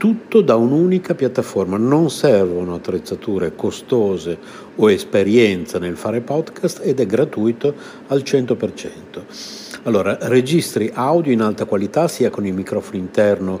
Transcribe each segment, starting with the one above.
tutto da un'unica piattaforma. Non servono attrezzature costose o esperienza nel fare podcast ed è gratuito al 100%. Allora, registri audio in alta qualità sia con il microfono interno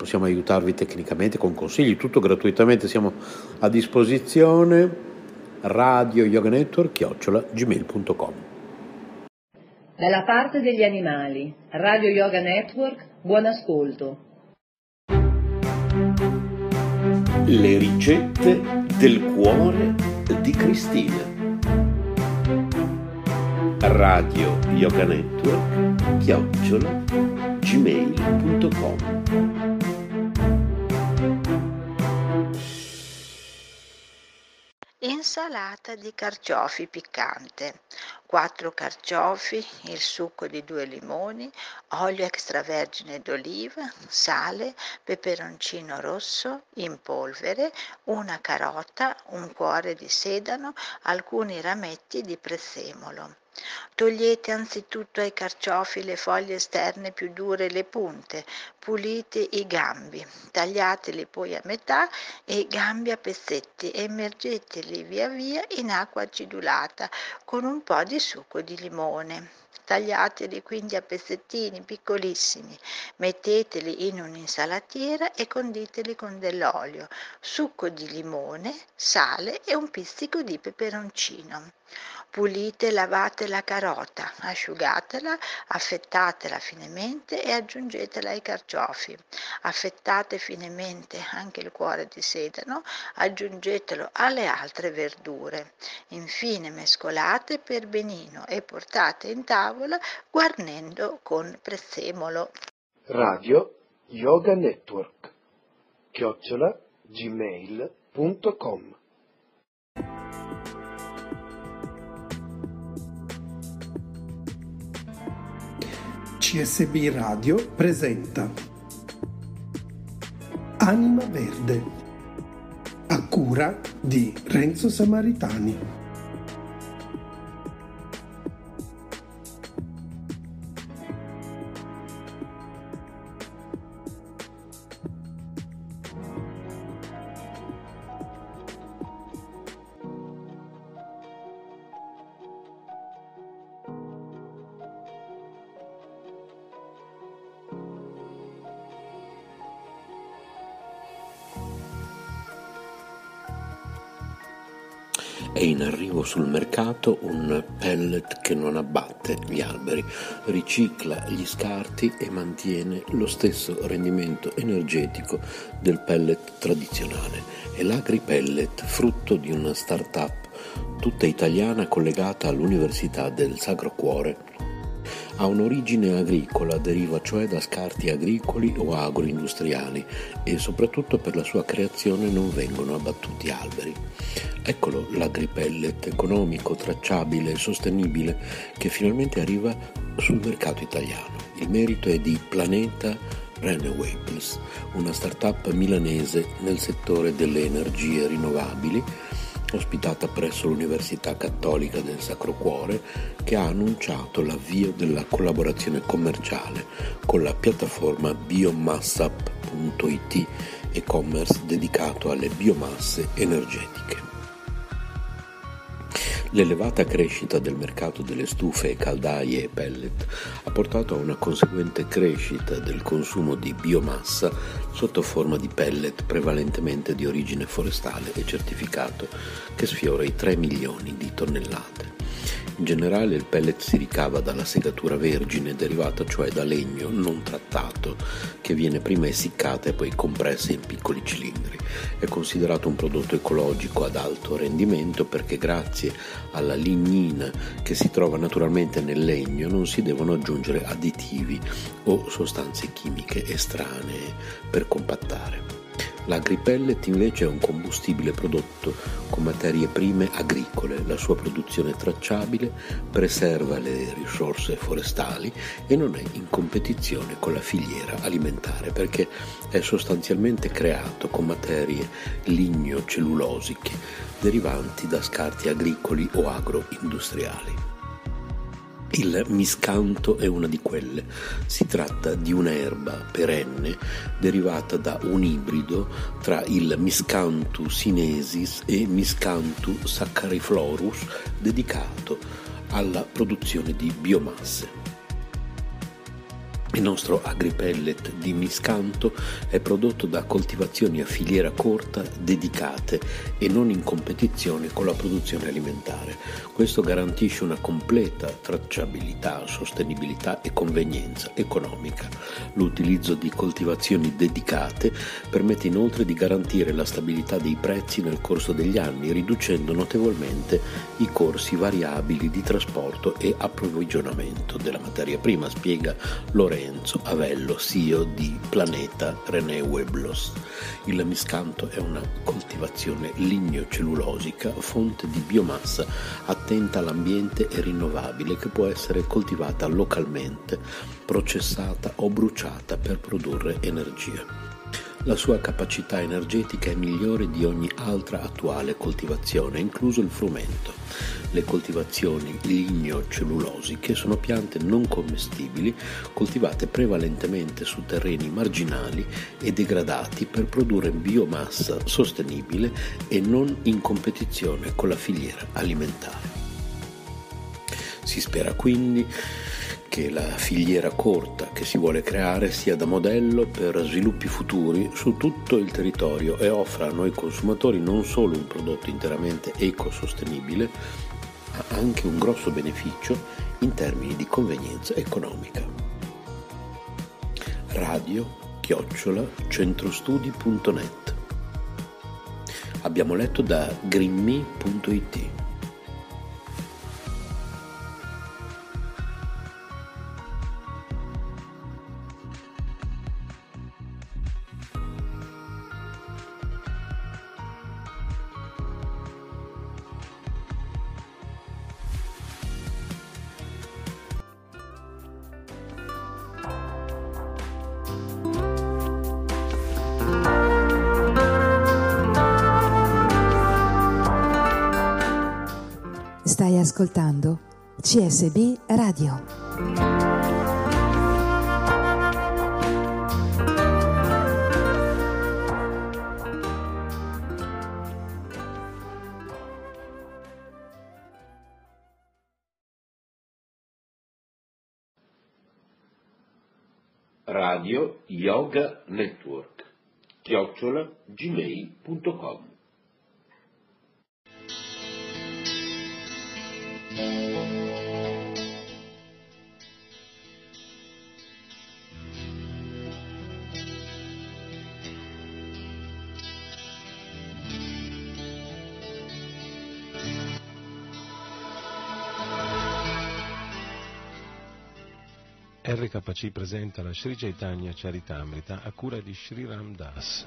possiamo aiutarvi tecnicamente con consigli, tutto gratuitamente, siamo a disposizione. Radio yoga network chiocciola gmail.com Dalla parte degli animali, Radio Yoga Network, buon ascolto. Le ricette del cuore di Cristina. Radio yoga network chiocciola gmail.com Insalata di carciofi piccante. 4 carciofi, il succo di 2 limoni, olio extravergine d'oliva, sale, peperoncino rosso in polvere, una carota, un cuore di sedano, alcuni rametti di prezzemolo. Togliete anzitutto ai carciofi le foglie esterne più dure e le punte, pulite i gambi, tagliateli poi a metà e i gambi a pezzetti e immergeteli via via in acqua acidulata con un po' di succo di limone. Tagliateli quindi a pezzettini piccolissimi, metteteli in un'insalatiera e conditeli con dell'olio, succo di limone, sale e un pizzico di peperoncino. Pulite e lavate la carota, asciugatela, affettatela finemente e aggiungetela ai carciofi. Affettate finemente anche il cuore di sedano, aggiungetelo alle altre verdure. Infine mescolate per benino e portate in tavola guarnendo con prezzemolo. Radio Yoga Network chiocciola gmail.com CSB Radio presenta Anima Verde a cura di Renzo Samaritani. Mercato un pellet che non abbatte gli alberi, ricicla gli scarti e mantiene lo stesso rendimento energetico del pellet tradizionale. È l'AgriPellet, frutto di una start-up tutta italiana collegata all'Università del Sacro Cuore ha un'origine agricola, deriva cioè da scarti agricoli o agroindustriali e soprattutto per la sua creazione non vengono abbattuti alberi. Eccolo l'agripellet economico, tracciabile e sostenibile che finalmente arriva sul mercato italiano. Il merito è di Planeta Renewables, una start-up milanese nel settore delle energie rinnovabili ospitata presso l'Università Cattolica del Sacro Cuore, che ha annunciato l'avvio della collaborazione commerciale con la piattaforma biomassap.it, e-commerce dedicato alle biomasse energetiche. L'elevata crescita del mercato delle stufe, caldaie e pellet ha portato a una conseguente crescita del consumo di biomassa sotto forma di pellet prevalentemente di origine forestale e certificato che sfiora i 3 milioni di tonnellate. In generale il pellet si ricava dalla segatura vergine, derivata cioè da legno non trattato, che viene prima essiccata e poi compressa in piccoli cilindri. È considerato un prodotto ecologico ad alto rendimento perché grazie alla lignina che si trova naturalmente nel legno non si devono aggiungere additivi o sostanze chimiche estranee per compattare. L'agripellet invece è un combustibile prodotto con materie prime agricole, la sua produzione è tracciabile, preserva le risorse forestali e non è in competizione con la filiera alimentare perché è sostanzialmente creato con materie ligno-cellulosiche derivanti da scarti agricoli o agroindustriali. Il miscanto è una di quelle. Si tratta di un'erba perenne derivata da un ibrido tra il Miscanthus sinesis e Miscanthus saccariflorus dedicato alla produzione di biomasse. Il nostro agripellet di miscanto è prodotto da coltivazioni a filiera corta dedicate e non in competizione con la produzione alimentare. Questo garantisce una completa tracciabilità, sostenibilità e convenienza economica. L'utilizzo di coltivazioni dedicate permette inoltre di garantire la stabilità dei prezzi nel corso degli anni, riducendo notevolmente i corsi variabili di trasporto e approvvigionamento della materia prima, spiega Lorenzo Lorenzo Avello, CEO di Planeta Renewables. Il miscanto è una coltivazione ligno-cellulosica, fonte di biomassa attenta all'ambiente e rinnovabile che può essere coltivata localmente, processata o bruciata per produrre energia. La sua capacità energetica è migliore di ogni altra attuale coltivazione, incluso il frumento. Le coltivazioni ligno-cellulosiche sono piante non commestibili coltivate prevalentemente su terreni marginali e degradati per produrre biomassa sostenibile e non in competizione con la filiera alimentare. Si spera quindi che la filiera corta che si vuole creare sia da modello per sviluppi futuri su tutto il territorio e offra a noi consumatori non solo un prodotto interamente ecosostenibile, ha anche un grosso beneficio in termini di convenienza economica. Radio chiocciola centrostudi.net Abbiamo letto da grimmi.it ascoltando CSB Radio. Radio Yoga Network chiocciola gmail.com RKC presenta la Sri Chaitanya Charitamrita a cura di Sri Ram Das.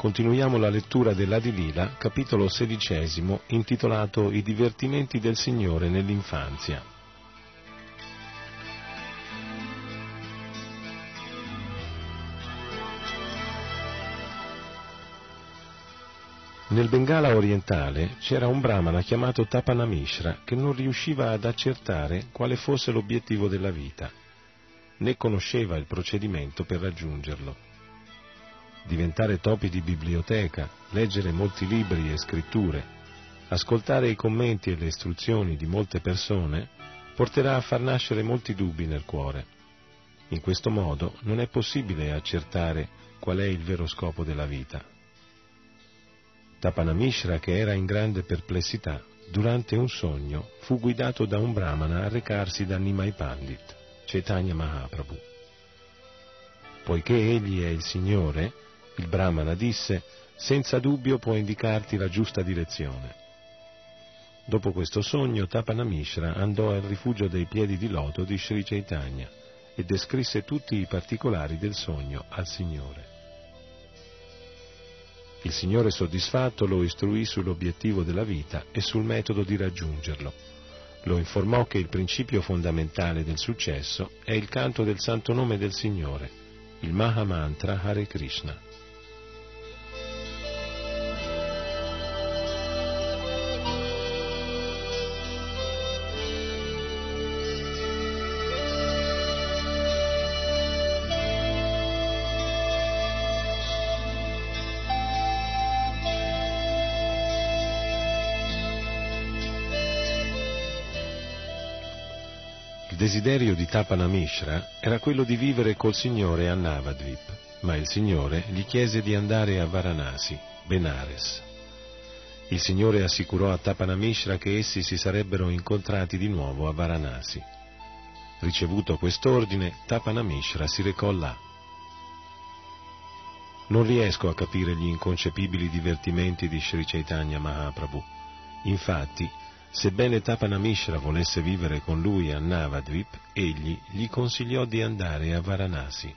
Continuiamo la lettura dell'Adilila, capitolo sedicesimo, intitolato I divertimenti del Signore nell'infanzia. Nel Bengala orientale c'era un brahmana chiamato Tapanamishra che non riusciva ad accertare quale fosse l'obiettivo della vita, né conosceva il procedimento per raggiungerlo. Diventare topi di biblioteca, leggere molti libri e scritture, ascoltare i commenti e le istruzioni di molte persone porterà a far nascere molti dubbi nel cuore. In questo modo non è possibile accertare qual è il vero scopo della vita. Tapanamishra, che era in grande perplessità, durante un sogno fu guidato da un brahmana a recarsi da Nimai Pandit, Chaitanya Mahaprabhu. Poiché egli è il Signore, il brahmana disse, senza dubbio può indicarti la giusta direzione. Dopo questo sogno, Tapanamishra andò al rifugio dei piedi di loto di Sri Chaitanya e descrisse tutti i particolari del sogno al Signore. Il Signore soddisfatto lo istruì sull'obiettivo della vita e sul metodo di raggiungerlo. Lo informò che il principio fondamentale del successo è il canto del santo nome del Signore, il Maha Mantra Hare Krishna. Desiderio di Tapana Mishra era quello di vivere col Signore a Navadvip, ma il Signore gli chiese di andare a Varanasi, Benares. Il Signore assicurò a Tapana Mishra che essi si sarebbero incontrati di nuovo a Varanasi. Ricevuto quest'ordine, Tapana Mishra si recò là. Non riesco a capire gli inconcepibili divertimenti di Sri Chaitanya Mahaprabhu. Infatti, Sebbene Tapanamishra volesse vivere con lui a Navadvip, egli gli consigliò di andare a Varanasi.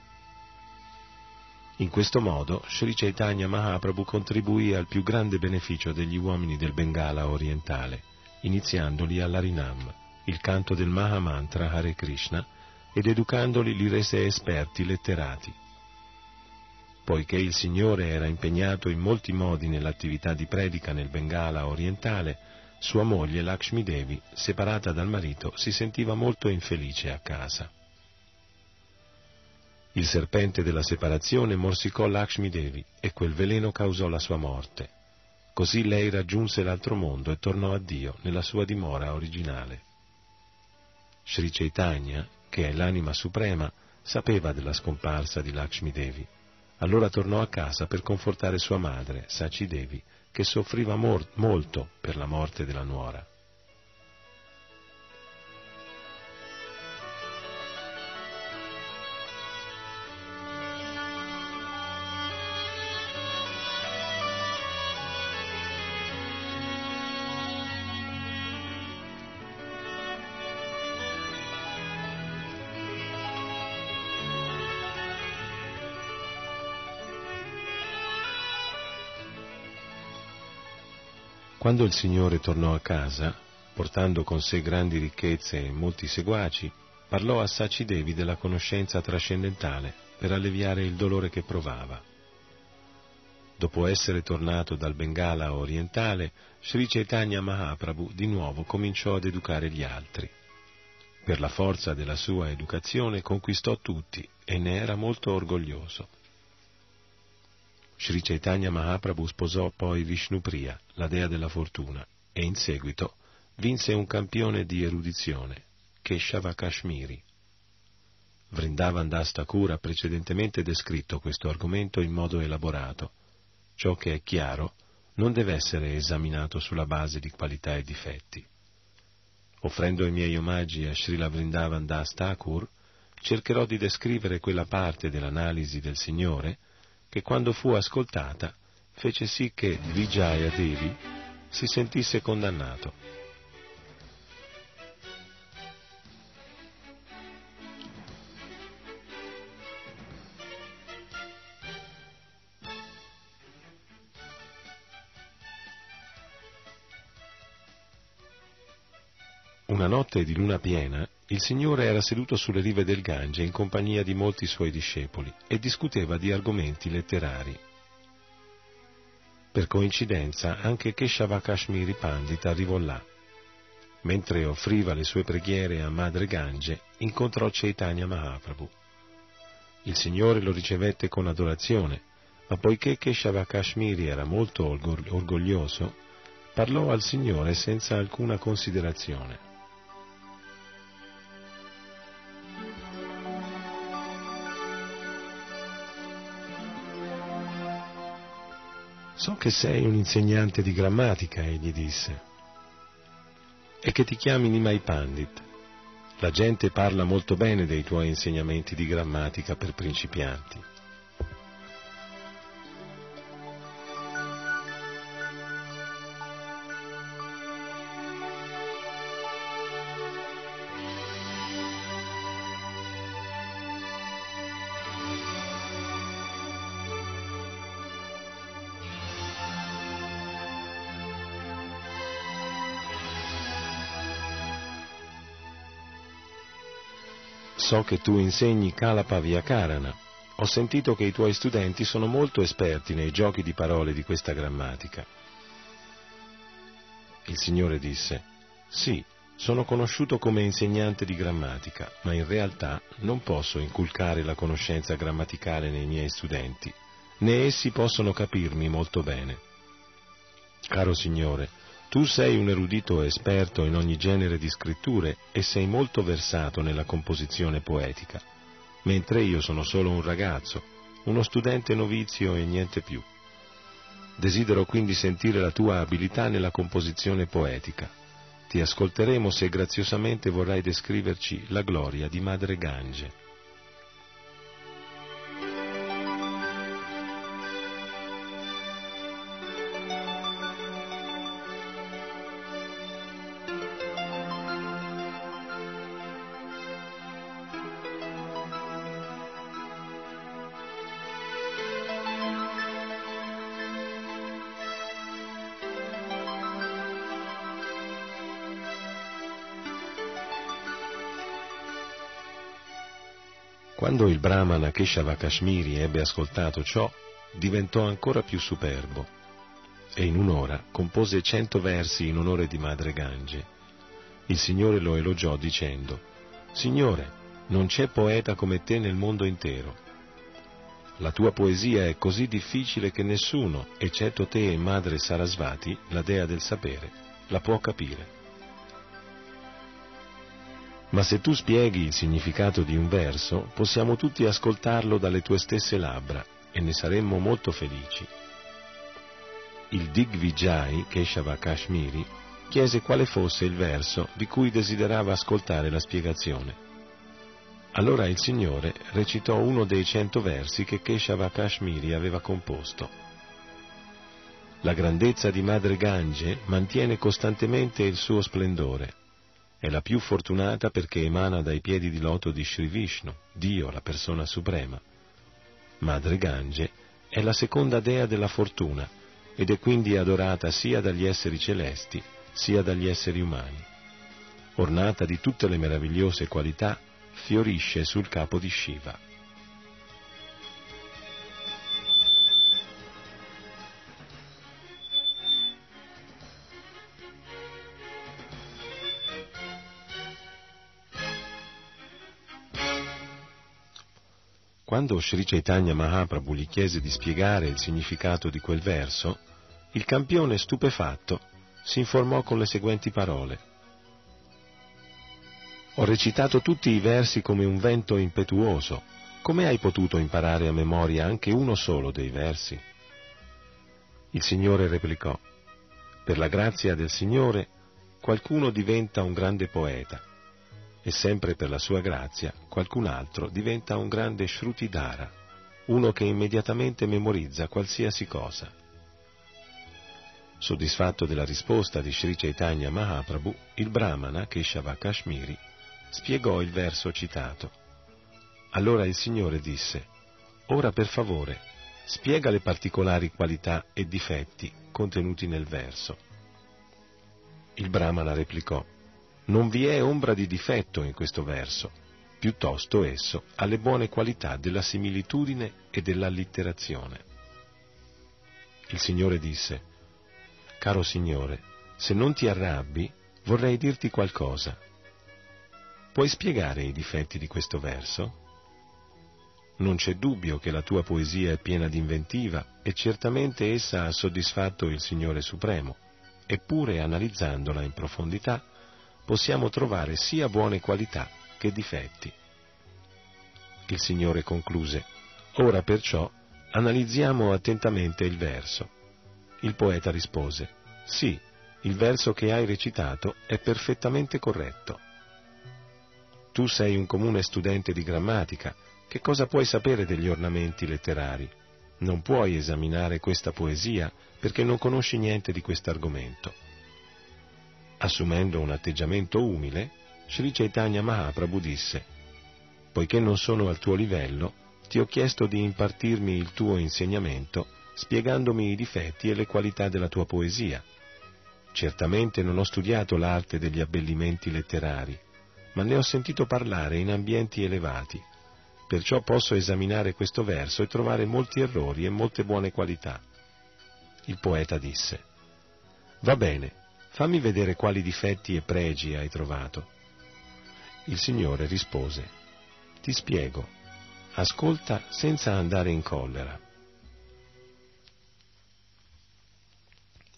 In questo modo Sri Chaitanya Mahaprabhu contribuì al più grande beneficio degli uomini del Bengala orientale, iniziandoli all'Arinam, il canto del Maha Mantra Hare Krishna, ed educandoli li rese esperti letterati. Poiché il Signore era impegnato in molti modi nell'attività di predica nel Bengala orientale, sua moglie Lakshmi Devi, separata dal marito, si sentiva molto infelice a casa. Il serpente della separazione morsicò Lakshmi Devi e quel veleno causò la sua morte. Così lei raggiunse l'altro mondo e tornò a Dio nella sua dimora originale. Sri Chaitanya, che è l'anima suprema, sapeva della scomparsa di Lakshmi Devi. Allora tornò a casa per confortare sua madre, Sachi Devi, che soffriva molto per la morte della nuora. Quando il Signore tornò a casa, portando con sé grandi ricchezze e molti seguaci, parlò a Saci Devi della conoscenza trascendentale per alleviare il dolore che provava. Dopo essere tornato dal Bengala orientale, Sri Chaitanya Mahaprabhu di nuovo cominciò ad educare gli altri. Per la forza della sua educazione conquistò tutti e ne era molto orgoglioso. Sri Chaitanya Mahaprabhu sposò poi Vishnupriya, la dea della fortuna, e in seguito vinse un campione di erudizione, Keshava Kashmiri. Vrindavan Das Thakur ha precedentemente descritto questo argomento in modo elaborato. Ciò che è chiaro non deve essere esaminato sulla base di qualità e difetti. Offrendo i miei omaggi a Srila Vrindavan Das Thakur, cercherò di descrivere quella parte dell'analisi del Signore che quando fu ascoltata fece sì che Vijaya Devi si sentisse condannato. Una notte di luna piena, il Signore era seduto sulle rive del Gange in compagnia di molti suoi discepoli e discuteva di argomenti letterari. Per coincidenza anche Keshava Kashmiri Pandit arrivò là. Mentre offriva le sue preghiere a Madre Gange, incontrò Chaitanya Mahaprabhu. Il Signore lo ricevette con adorazione, ma poiché Keshava Kashmiri era molto orgoglioso, parlò al Signore senza alcuna considerazione. So che sei un insegnante di grammatica, egli disse, e che ti chiami Nimai Pandit. La gente parla molto bene dei tuoi insegnamenti di grammatica per principianti. So che tu insegni Kalapa Vyakarana. Ho sentito che i tuoi studenti sono molto esperti nei giochi di parole di questa grammatica. Il Signore disse, sì, sono conosciuto come insegnante di grammatica, ma in realtà non posso inculcare la conoscenza grammaticale nei miei studenti, né essi possono capirmi molto bene. Caro Signore, tu sei un erudito esperto in ogni genere di scritture e sei molto versato nella composizione poetica, mentre io sono solo un ragazzo, uno studente novizio e niente più. Desidero quindi sentire la tua abilità nella composizione poetica. Ti ascolteremo se graziosamente vorrai descriverci la gloria di Madre Gange. Quando il Brahmana Keshava Kashmiri ebbe ascoltato ciò, diventò ancora più superbo e in un'ora compose cento versi in onore di Madre Gange. Il Signore lo elogiò dicendo, Signore, non c'è poeta come te nel mondo intero. La tua poesia è così difficile che nessuno, eccetto te e Madre Sarasvati, la dea del sapere, la può capire. Ma se tu spieghi il significato di un verso, possiamo tutti ascoltarlo dalle tue stesse labbra e ne saremmo molto felici. Il Digvijay, Keshava Kashmiri, chiese quale fosse il verso di cui desiderava ascoltare la spiegazione. Allora il Signore recitò uno dei cento versi che Keshava Kashmiri aveva composto. La grandezza di Madre Gange mantiene costantemente il suo splendore. È la più fortunata perché emana dai piedi di loto di Sri Vishnu, Dio, la persona suprema. Madre Gange è la seconda dea della fortuna ed è quindi adorata sia dagli esseri celesti sia dagli esseri umani. Ornata di tutte le meravigliose qualità, fiorisce sul capo di Shiva. Quando Sri Chaitanya Mahaprabhu gli chiese di spiegare il significato di quel verso, il campione stupefatto si informò con le seguenti parole. Ho recitato tutti i versi come un vento impetuoso. Come hai potuto imparare a memoria anche uno solo dei versi? Il Signore replicò, per la grazia del Signore qualcuno diventa un grande poeta e sempre per la sua grazia qualcun altro diventa un grande Shrutidara, uno che immediatamente memorizza qualsiasi cosa. Soddisfatto della risposta di Sri Chaitanya Mahaprabhu, il Brahmana, Keshava Kashmiri, spiegò il verso citato. Allora il Signore disse, Ora per favore, spiega le particolari qualità e difetti contenuti nel verso. Il Brahmana replicò, Non vi è ombra di difetto in questo verso, piuttosto esso ha le buone qualità della similitudine e dell'allitterazione. Il Signore disse, Caro Signore, se non ti arrabbi, vorrei dirti qualcosa. Puoi spiegare i difetti di questo verso? Non c'è dubbio che la tua poesia è piena di inventiva e certamente essa ha soddisfatto il Signore Supremo, eppure analizzandola in profondità possiamo trovare sia buone qualità che difetti. Il Signore concluse, ora perciò analizziamo attentamente il verso. Il poeta rispose, sì, il verso che hai recitato è perfettamente corretto. Tu sei un comune studente di grammatica, che cosa puoi sapere degli ornamenti letterari? Non puoi esaminare questa poesia perché non conosci niente di quest'argomento. Assumendo un atteggiamento umile, Sri Chaitanya Mahaprabhu disse, poiché non sono al tuo livello, ti ho chiesto di impartirmi il tuo insegnamento spiegandomi i difetti e le qualità della tua poesia. Certamente non ho studiato l'arte degli abbellimenti letterari, ma ne ho sentito parlare in ambienti elevati, perciò posso esaminare questo verso e trovare molti errori e molte buone qualità. Il poeta disse, Va bene, fammi vedere quali difetti e pregi hai trovato. Il Signore rispose, Ti spiego, ascolta senza andare in collera.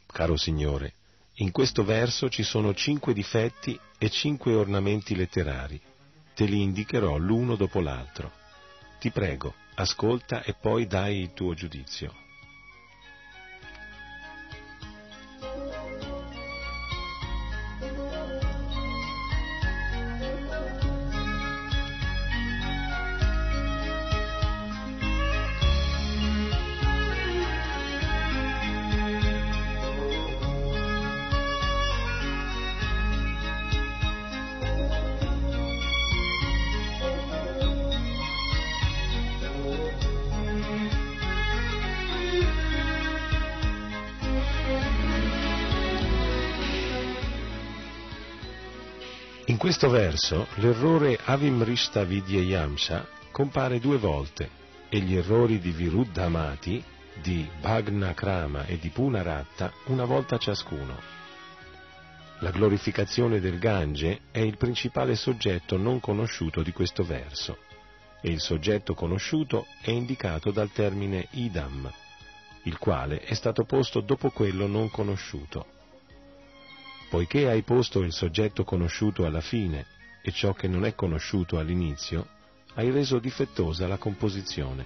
Caro Signore, in questo verso ci sono cinque difetti e cinque ornamenti letterari. Te li indicherò l'uno dopo l'altro. Ti prego, ascolta e poi dai il tuo giudizio. Questo verso l'errore Avimrishta Vidyayamsha compare due volte e gli errori di Viruddhamati, di Bhagna Krama e di Punaratta una volta ciascuno. La glorificazione del Gange è il principale soggetto non conosciuto di questo verso e il soggetto conosciuto è indicato dal termine idam, il quale è stato posto dopo quello non conosciuto poiché hai posto il soggetto conosciuto alla fine e ciò che non è conosciuto all'inizio, hai reso difettosa la composizione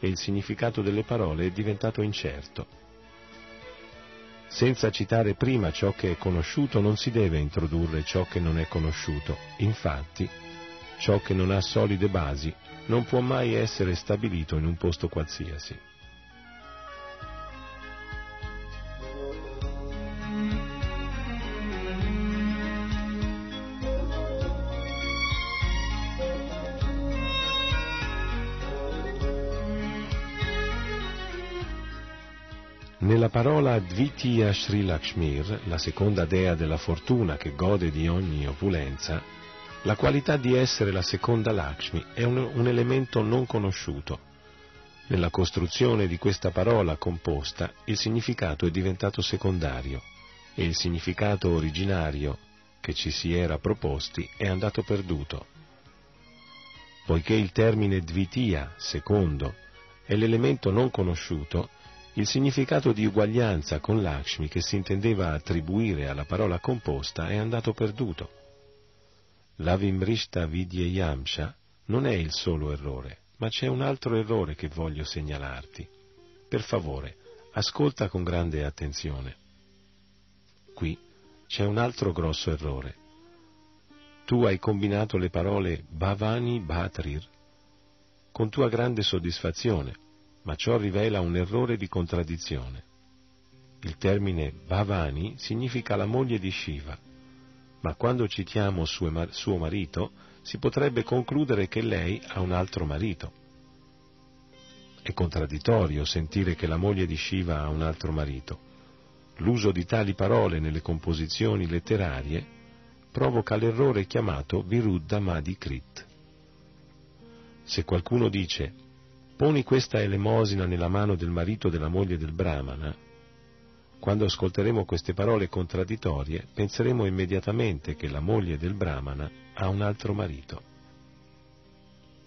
e il significato delle parole è diventato incerto. Senza citare prima ciò che è conosciuto non si deve introdurre ciò che non è conosciuto. Infatti, ciò che non ha solide basi non può mai essere stabilito in un posto qualsiasi. Dvitiya Sri Lakshmir, la seconda dea della fortuna che gode di ogni opulenza, la qualità di essere la seconda Lakshmi è un, un elemento non conosciuto. Nella costruzione di questa parola composta il significato è diventato secondario e il significato originario che ci si era proposti è andato perduto. Poiché il termine Dvitiya, secondo, è l'elemento non conosciuto, il significato di uguaglianza con Lakshmi che si intendeva attribuire alla parola composta è andato perduto. L'Avimrishta Vidyayamsha non è il solo errore, ma c'è un altro errore che voglio segnalarti. Per favore, ascolta con grande attenzione. Qui c'è un altro grosso errore. Tu hai combinato le parole Bhavani Bhatrir con tua grande soddisfazione ma ciò rivela un errore di contraddizione. Il termine Bhavani significa la moglie di Shiva, ma quando citiamo suo marito si potrebbe concludere che lei ha un altro marito. È contraddittorio sentire che la moglie di Shiva ha un altro marito. L'uso di tali parole nelle composizioni letterarie provoca l'errore chiamato Viruddha Madhikrit. Se qualcuno dice Poni questa elemosina nella mano del marito della moglie del Brahmana. Quando ascolteremo queste parole contraddittorie, penseremo immediatamente che la moglie del Brahmana ha un altro marito.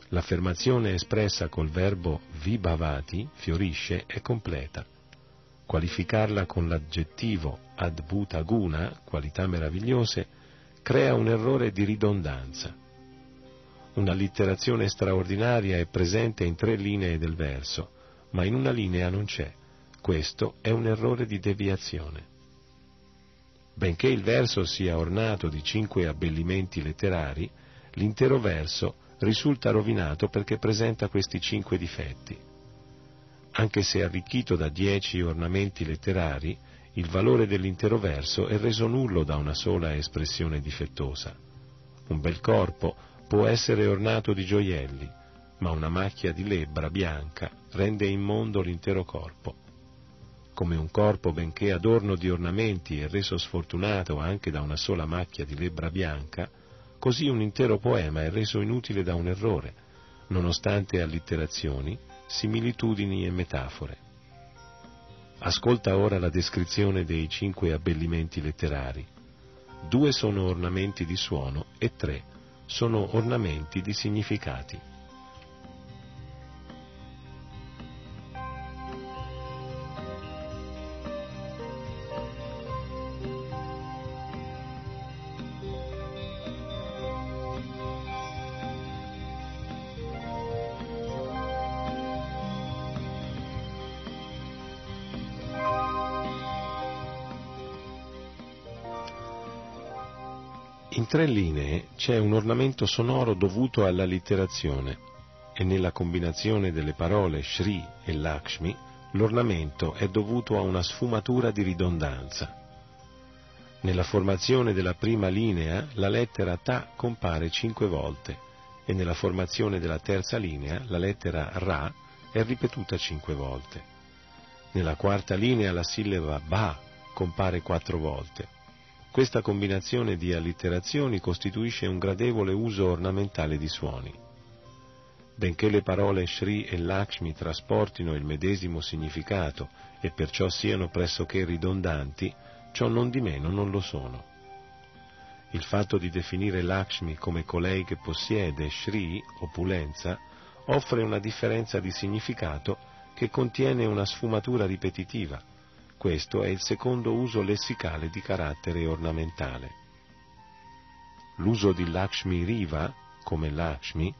L'affermazione espressa col verbo vibhavati, fiorisce, è completa. Qualificarla con l'aggettivo adbhuta guna, qualità meravigliose, crea un errore di ridondanza. Una allitterazione straordinaria è presente in tre linee del verso, ma in una linea non c'è. Questo è un errore di deviazione. Benché il verso sia ornato di cinque abbellimenti letterari, l'intero verso risulta rovinato perché presenta questi cinque difetti. Anche se arricchito da dieci ornamenti letterari, il valore dell'intero verso è reso nullo da una sola espressione difettosa. Un bel corpo può essere ornato di gioielli, ma una macchia di lebbra bianca rende immondo l'intero corpo. Come un corpo, benché adorno di ornamenti e reso sfortunato anche da una sola macchia di lebbra bianca, così un intero poema è reso inutile da un errore, nonostante allitterazioni, similitudini e metafore. Ascolta ora la descrizione dei cinque abbellimenti letterari. Due sono ornamenti di suono e tre sono ornamenti di significati. In tre linee c'è un ornamento sonoro dovuto alla litterazione e nella combinazione delle parole Shri e Lakshmi l'ornamento è dovuto a una sfumatura di ridondanza. Nella formazione della prima linea la lettera Ta compare cinque volte e nella formazione della terza linea la lettera Ra è ripetuta cinque volte. Nella quarta linea la sillaba Ba compare quattro volte questa combinazione di allitterazioni costituisce un gradevole uso ornamentale di suoni. Benché le parole Sri e Lakshmi trasportino il medesimo significato e perciò siano pressoché ridondanti, ciò non di meno non lo sono. Il fatto di definire Lakshmi come colei che possiede Sri, opulenza, offre una differenza di significato che contiene una sfumatura ripetitiva, questo è il secondo uso lessicale di carattere ornamentale. l'uso di Lakshmi Riva, come Lakshmi,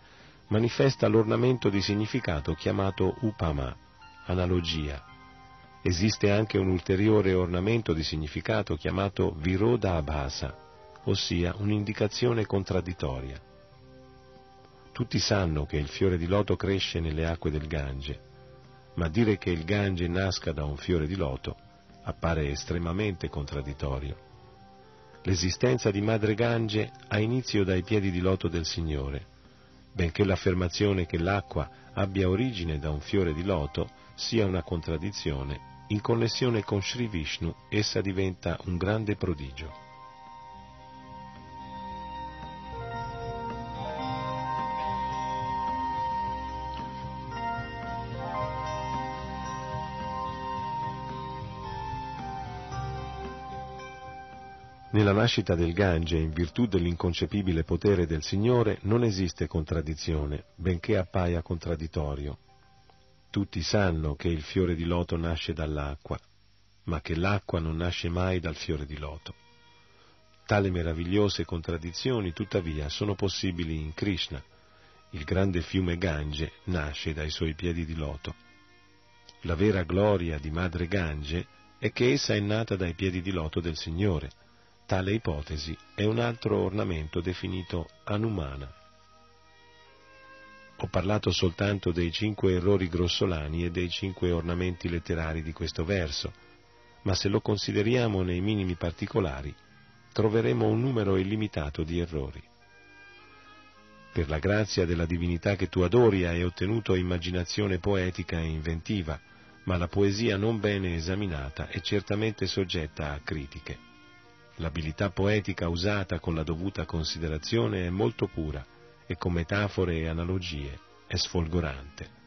manifesta l'ornamento di significato chiamato Upama, analogia. Esiste anche un ulteriore ornamento di significato chiamato Viroda Abhasa, ossia un'indicazione contraddittoria. Tutti sanno che il fiore di loto cresce nelle acque del Gange, ma dire che il Gange nasca da un fiore di loto appare estremamente contraddittorio. L'esistenza di Madre Gange ha inizio dai piedi di loto del Signore, benché l'affermazione che l'acqua abbia origine da un fiore di loto sia una contraddizione, in connessione con Sri Vishnu essa diventa un grande prodigio. Nella nascita del Gange, in virtù dell'inconcepibile potere del Signore, non esiste contraddizione, benché appaia contraddittorio. Tutti sanno che il fiore di loto nasce dall'acqua, ma che l'acqua non nasce mai dal fiore di loto. Tale meravigliose contraddizioni, tuttavia, sono possibili in Krishna. Il grande fiume Gange nasce dai suoi piedi di loto. La vera gloria di Madre Gange è che essa è nata dai piedi di loto del Signore, Tale ipotesi è un altro ornamento definito anumana. Ho parlato soltanto dei cinque errori grossolani e dei cinque ornamenti letterari di questo verso, ma se lo consideriamo nei minimi particolari, troveremo un numero illimitato di errori. Per la grazia della divinità che tu adori hai ottenuto immaginazione poetica e inventiva, ma la poesia non bene esaminata è certamente soggetta a critiche. L'abilità poetica usata con la dovuta considerazione è molto pura e con metafore e analogie è sfolgorante.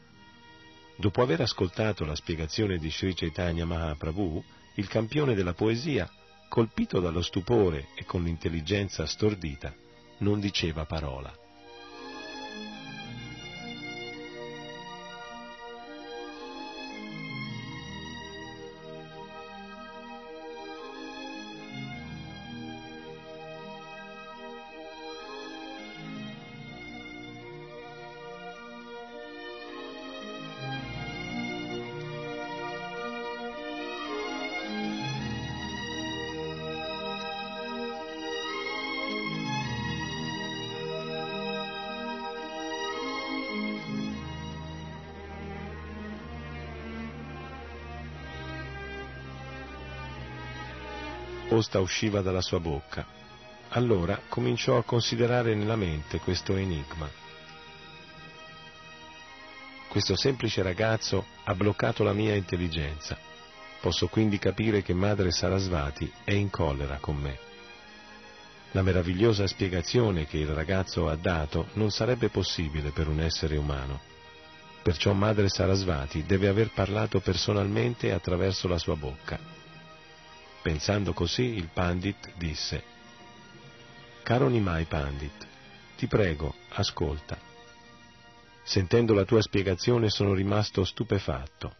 Dopo aver ascoltato la spiegazione di Sri Chaitanya Mahaprabhu, il campione della poesia, colpito dallo stupore e con l'intelligenza stordita, non diceva parola. Risposta usciva dalla sua bocca. Allora cominciò a considerare nella mente questo enigma. Questo semplice ragazzo ha bloccato la mia intelligenza. Posso quindi capire che madre Sarasvati è in collera con me. La meravigliosa spiegazione che il ragazzo ha dato non sarebbe possibile per un essere umano. Perciò madre Sarasvati deve aver parlato personalmente attraverso la sua bocca. Pensando così, il Pandit disse, Caro Nimai Pandit, ti prego, ascolta. Sentendo la tua spiegazione sono rimasto stupefatto.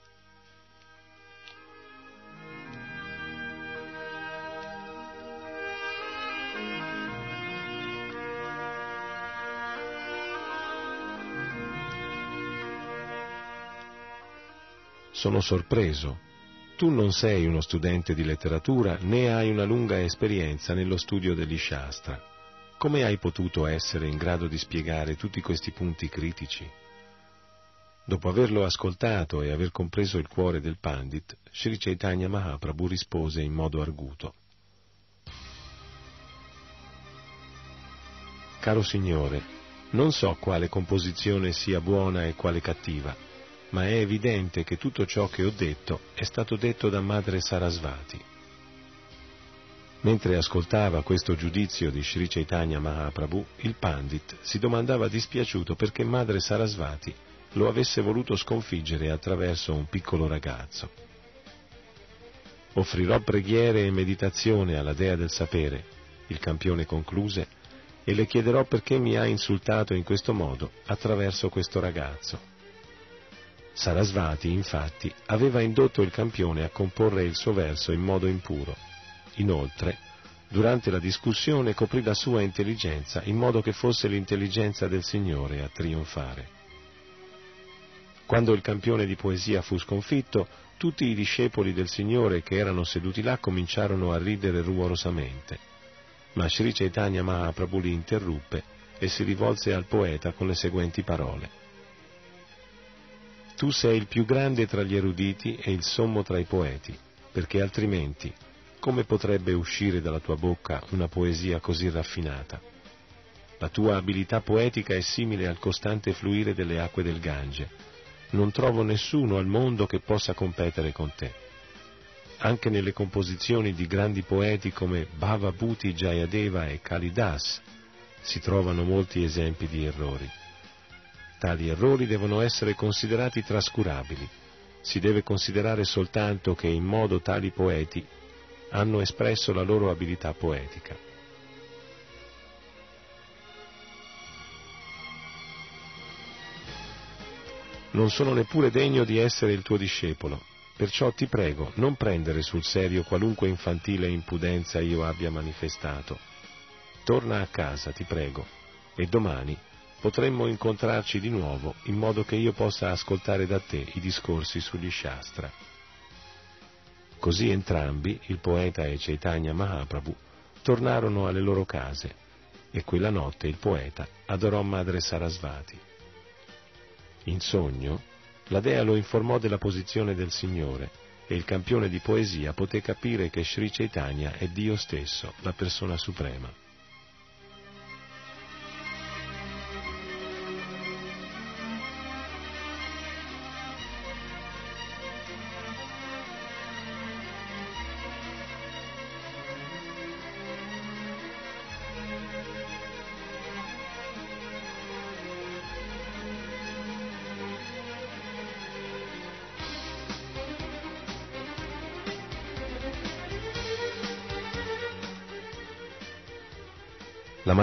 Sono sorpreso tu non sei uno studente di letteratura né hai una lunga esperienza nello studio degli Shastra. Come hai potuto essere in grado di spiegare tutti questi punti critici? Dopo averlo ascoltato e aver compreso il cuore del Pandit, Sri Chaitanya Mahaprabhu rispose in modo arguto. Caro Signore, non so quale composizione sia buona e quale cattiva, ma è evidente che tutto ciò che ho detto è stato detto da madre Sarasvati. Mentre ascoltava questo giudizio di Sri Chaitanya Mahaprabhu, il Pandit si domandava dispiaciuto perché madre Sarasvati lo avesse voluto sconfiggere attraverso un piccolo ragazzo. Offrirò preghiere e meditazione alla dea del sapere, il campione concluse, e le chiederò perché mi ha insultato in questo modo attraverso questo ragazzo. Sarasvati, infatti, aveva indotto il campione a comporre il suo verso in modo impuro. Inoltre, Durante la discussione coprì la sua intelligenza in modo che fosse l'intelligenza del Signore a trionfare. Quando il campione di poesia fu sconfitto, tutti i discepoli del Signore che erano seduti là cominciarono a ridere rumorosamente. Ma Sri Chaitanya Mahaprabhu li interruppe e si rivolse al poeta con le seguenti parole. Tu sei il più grande tra gli eruditi e il sommo tra i poeti, perché altrimenti come potrebbe uscire dalla tua bocca una poesia così raffinata? La tua abilità poetica è simile al costante fluire delle acque del Gange. Non trovo nessuno al mondo che possa competere con te. Anche nelle composizioni di grandi poeti come Bhavabhuti Jayadeva e Kalidas si trovano molti esempi di errori. Tali errori devono essere considerati trascurabili. Si deve considerare soltanto che in modo tali poeti hanno espresso la loro abilità poetica. Non sono neppure degno di essere il tuo discepolo, perciò ti prego non prendere sul serio qualunque infantile impudenza io abbia manifestato. Torna a casa, ti prego, e domani potremmo incontrarci di nuovo in modo che io possa ascoltare da te i discorsi sugli Shastra. Così entrambi, il poeta e Chaitanya Mahaprabhu, tornarono alle loro case e quella notte il poeta adorò Madre Sarasvati. In sogno, la dea lo informò della posizione del Signore e il campione di poesia poté capire che Sri Chaitanya è Dio stesso, la persona suprema.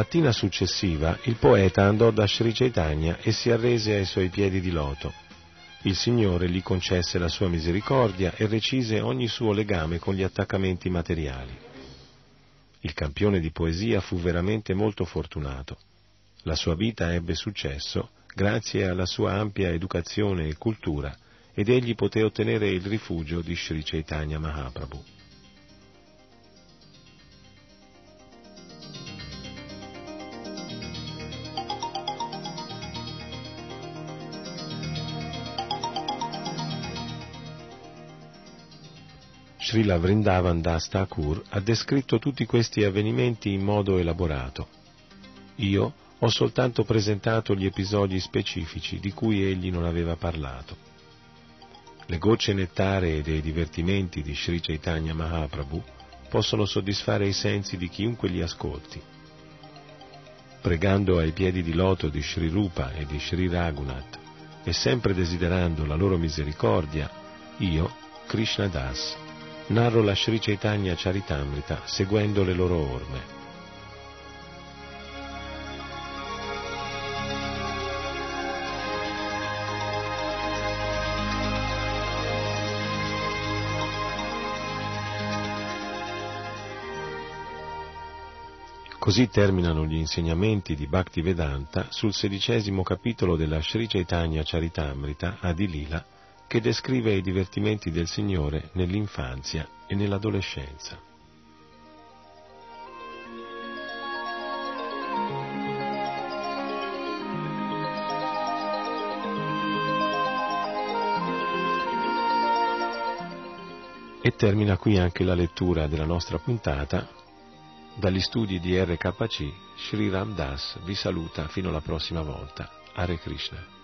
Mattina successiva il poeta andò da Sri Chaitanya e si arrese ai suoi piedi di loto. Il Signore gli concesse la sua misericordia e recise ogni suo legame con gli attaccamenti materiali. Il campione di poesia fu veramente molto fortunato. La sua vita ebbe successo grazie alla sua ampia educazione e cultura ed egli poté ottenere il rifugio di Sri Chaitanya Mahaprabhu. Srila Vrindavan Das Thakur ha descritto tutti questi avvenimenti in modo elaborato. Io ho soltanto presentato gli episodi specifici di cui egli non aveva parlato. Le gocce nettaree dei divertimenti di Sri Chaitanya Mahaprabhu possono soddisfare i sensi di chiunque li ascolti. Pregando ai piedi di loto di Sri Rupa e di Sri Raghunath e sempre desiderando la loro misericordia, io, Krishna Das, narro la Sri Chaitanya Charitamrita seguendo le loro orme. Così terminano gli insegnamenti di Bhaktivedanta sul sedicesimo capitolo della Sri Chaitanya Charitamrita Adilila che descrive i divertimenti del Signore nell'infanzia e nell'adolescenza. E termina qui anche la lettura della nostra puntata. Dagli studi di RKC, Sri Ram Das vi saluta fino alla prossima volta. Hare Krishna.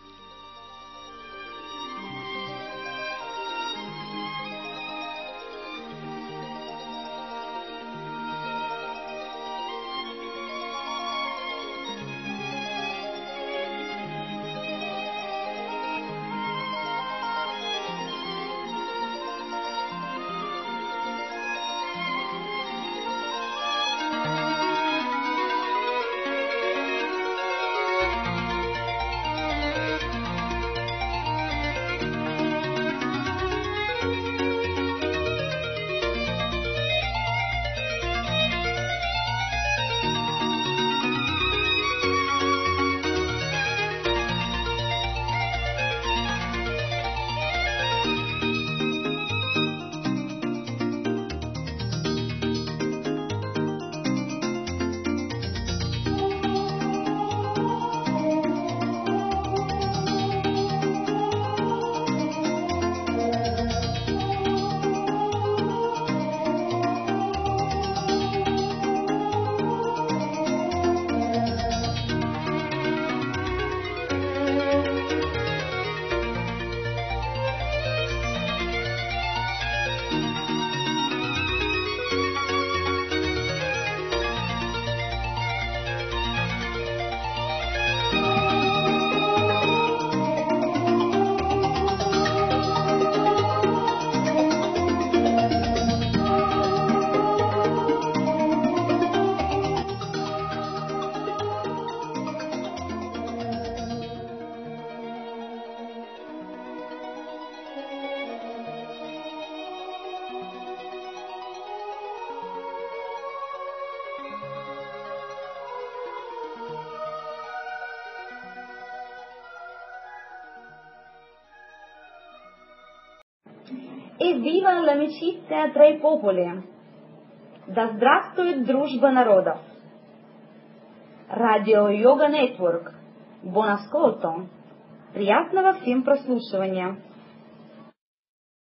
I popoli! Да здравствует дружба народов! Радио Йога Нетворк. Ascolto! Приятного всем прослушивания!